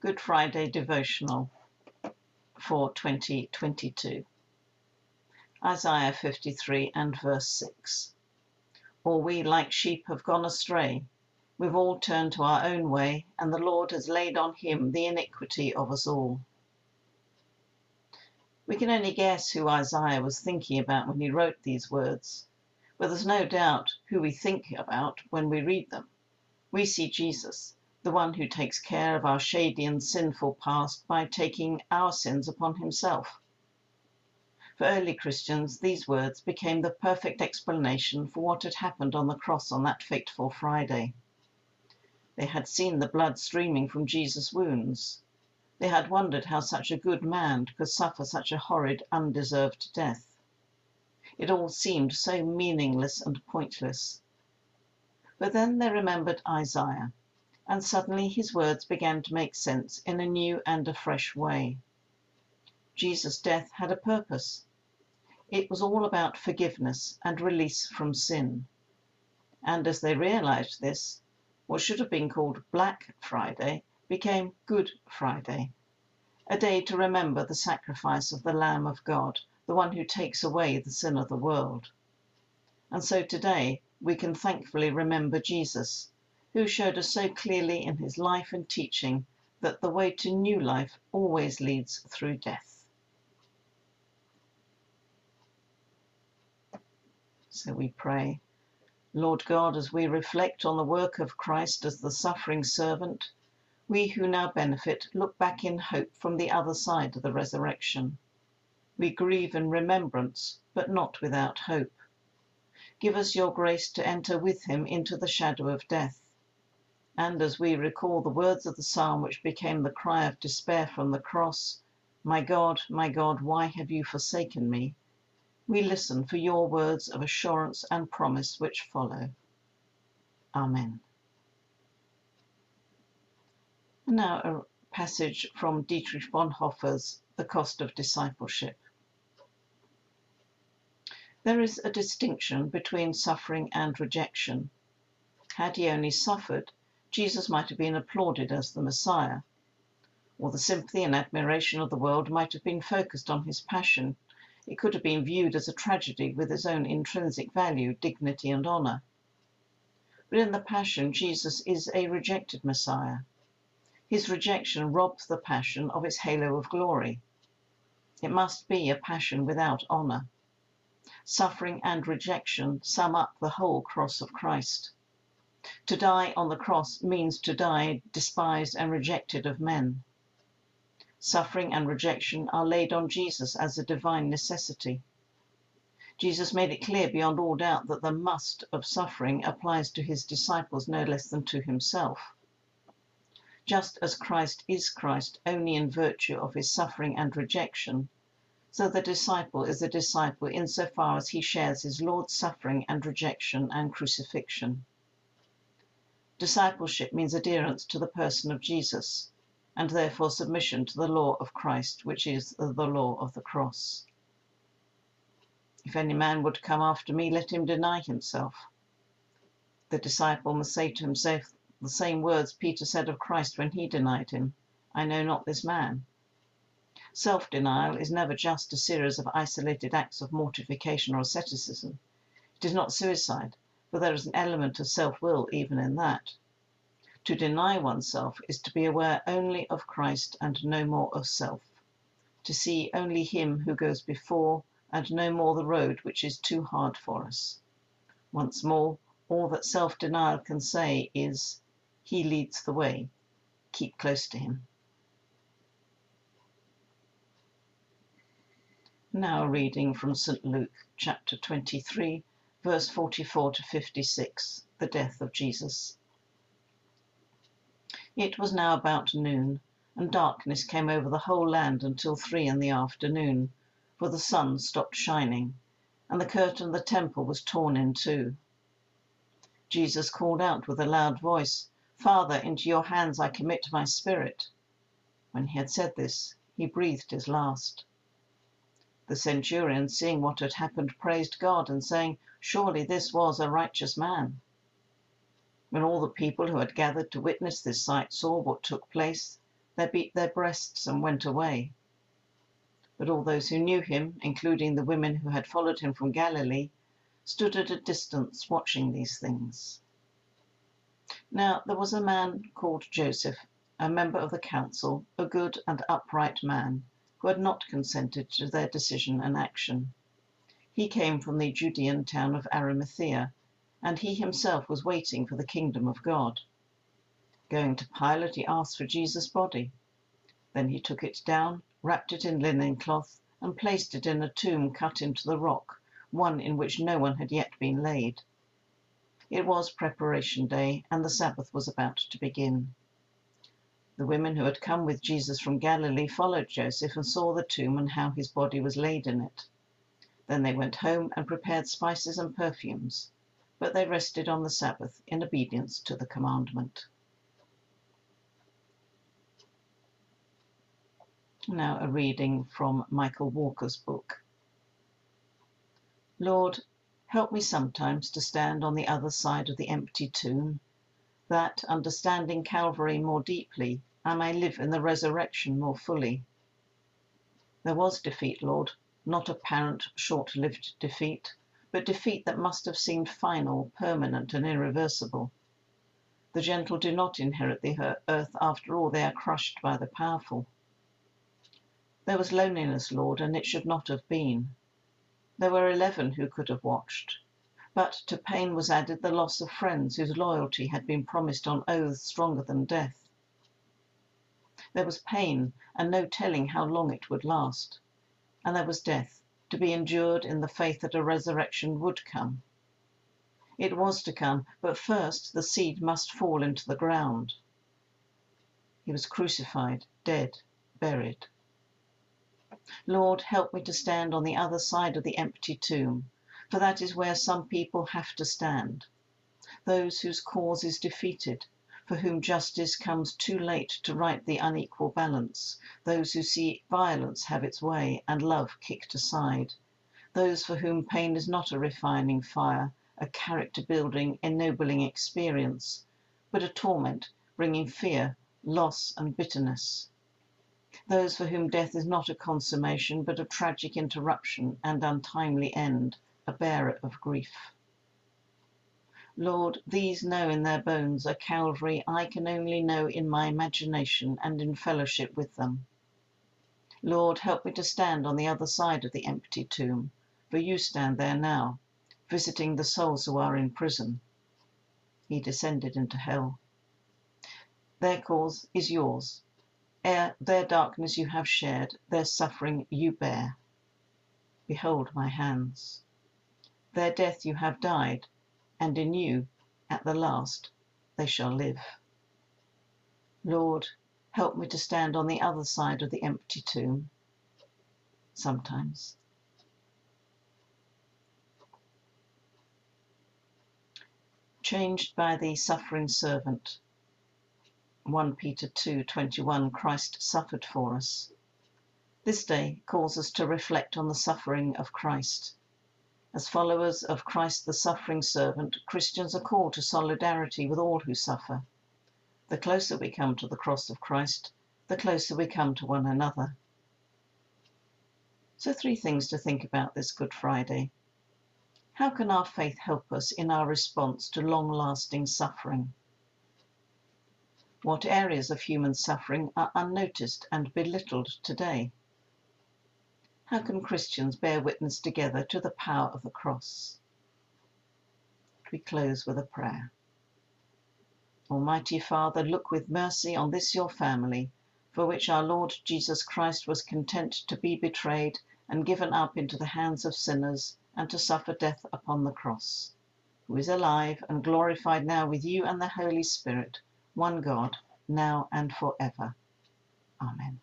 Good Friday devotional for 2022. Isaiah 53 and verse 6. Or we like sheep have gone astray. We've all turned to our own way, and the Lord has laid on him the iniquity of us all. We can only guess who Isaiah was thinking about when he wrote these words, but there's no doubt who we think about when we read them. We see Jesus, the one who takes care of our shady and sinful past by taking our sins upon himself. For early Christians, these words became the perfect explanation for what had happened on the cross on that fateful Friday. They had seen the blood streaming from Jesus' wounds. They had wondered how such a good man could suffer such a horrid, undeserved death. It all seemed so meaningless and pointless. But then they remembered Isaiah and suddenly his words began to make sense in a new and a fresh way. Jesus' death had a purpose. It was all about forgiveness and release from sin. And as they realized this, what should have been called Black Friday became Good Friday, a day to remember the sacrifice of the Lamb of God, the one who takes away the sin of the world. And so today we can thankfully remember Jesus, who showed us so clearly in his life and teaching that the way to new life always leads through death. So we pray, Lord God, as we reflect on the work of Christ as the suffering servant, we who now benefit look back in hope from the other side of the resurrection. We grieve in remembrance, but not without hope. Give us your grace to enter with him into the shadow of death and as we recall the words of the psalm which became the cry of despair from the cross, My God, my God, why have you forsaken me? We listen for your words of assurance and promise which follow. Amen. And now a passage from Dietrich Bonhoeffer's The Cost of Discipleship. There is a distinction between suffering and rejection. Had he only suffered, Jesus might have been applauded as the Messiah, or the sympathy and admiration of the world might have been focused on his passion. It could have been viewed as a tragedy with its own intrinsic value, dignity, and honour. But in the Passion, Jesus is a rejected Messiah. His rejection robs the Passion of its halo of glory. It must be a passion without honour. Suffering and rejection sum up the whole cross of Christ. To die on the cross means to die despised and rejected of men. Suffering and rejection are laid on Jesus as a divine necessity. Jesus made it clear beyond all doubt that the must of suffering applies to his disciples no less than to himself. Just as Christ is Christ only in virtue of his suffering and rejection, so the disciple is a disciple insofar as he shares his Lord's suffering and rejection and crucifixion. Discipleship means adherence to the person of Jesus, and therefore submission to the law of Christ, which is the law of the cross. If any man would come after me, let him deny himself. The disciple must say to himself the same words Peter said of Christ when he denied him I know not this man. Self denial is never just a series of isolated acts of mortification or asceticism. It is not suicide, for there is an element of self-will even in that. To deny oneself is to be aware only of Christ and no more of self, to see only him who goes before and no more the road which is too hard for us. Once more, all that self-denial can say is, He leads the way. Keep close to him. Now reading from St. Luke chapter 23, verse 44 to 56, the death of Jesus. It was now about noon, and darkness came over the whole land until three in the afternoon, for the sun stopped shining, and the curtain of the temple was torn in two. Jesus called out with a loud voice, Father, into your hands I commit my spirit. When he had said this, he breathed his last. The centurion, seeing what had happened, praised God and saying, Surely this was a righteous man. When all the people who had gathered to witness this sight saw what took place, They beat their breasts and went away. But all those who knew him, including the women who had followed him from Galilee, stood at a distance watching these things. Now there was a man called Joseph, a member of the council, a good and upright man, who had not consented to their decision and action. He came from the Judean town of Arimathea, and he himself was waiting for the kingdom of God. Going to Pilate, he asked for Jesus' body. Then he took it down, wrapped it in linen cloth, and placed it in a tomb cut into the rock, one in which no one had yet been laid. It was preparation day, and the Sabbath was about to begin. The women who had come with Jesus from Galilee followed Joseph and saw the tomb and how his body was laid in it. Then they went home and prepared spices and perfumes, but they rested on the Sabbath in obedience to the commandment. Now, a reading from Michael Walker's book. Lord, help me sometimes to stand on the other side of the empty tomb, that, understanding Calvary more deeply, I may live in the resurrection more fully. There was defeat, Lord, not apparent, short lived defeat, but defeat that must have seemed final, permanent, and irreversible. The gentle do not inherit the earth after all, they are crushed by the powerful. There was loneliness, Lord, and it should not have been. There were eleven who could have watched. But to pain was added the loss of friends whose loyalty had been promised on oaths stronger than death. There was pain, and no telling how long it would last. And there was death, to be endured in the faith that a resurrection would come. It was to come, but first the seed must fall into the ground. He was crucified, dead, buried. Lord, help me to stand on the other side of the empty tomb, for that is where some people have to stand. Those whose cause is defeated, for whom justice comes too late to right the unequal balance, those who see violence have its way and love kicked aside, those for whom pain is not a refining fire, a character building, ennobling experience, but a torment bringing fear, loss, and bitterness those for whom death is not a consummation, but a tragic interruption and untimely end, a bearer of grief. Lord, these know in their bones a Calvary I can only know in my imagination and in fellowship with them. Lord, help me to stand on the other side of the empty tomb, for you stand there now, visiting the souls who are in prison. He descended into hell. Their cause is yours, Ere their darkness you have shared, their suffering you bear. Behold my hands. Their death you have died, and in you, at the last, they shall live. Lord, help me to stand on the other side of the empty tomb. Sometimes. Changed by the suffering servant. 1 Peter 2:21 Christ suffered for us. This day calls us to reflect on the suffering of Christ. As followers of Christ the suffering servant, Christians are called to solidarity with all who suffer. The closer we come to the cross of Christ, the closer we come to one another. So, three things to think about this Good Friday. How can our faith help us in our response to long lasting suffering? What areas of human suffering are unnoticed and belittled today? How can Christians bear witness together to the power of the cross? We close with a prayer. Almighty Father, look with mercy on this your family, for which our Lord Jesus Christ was content to be betrayed and given up into the hands of sinners and to suffer death upon the cross, who is alive and glorified now with you and the Holy Spirit one God, now and forever. Amen.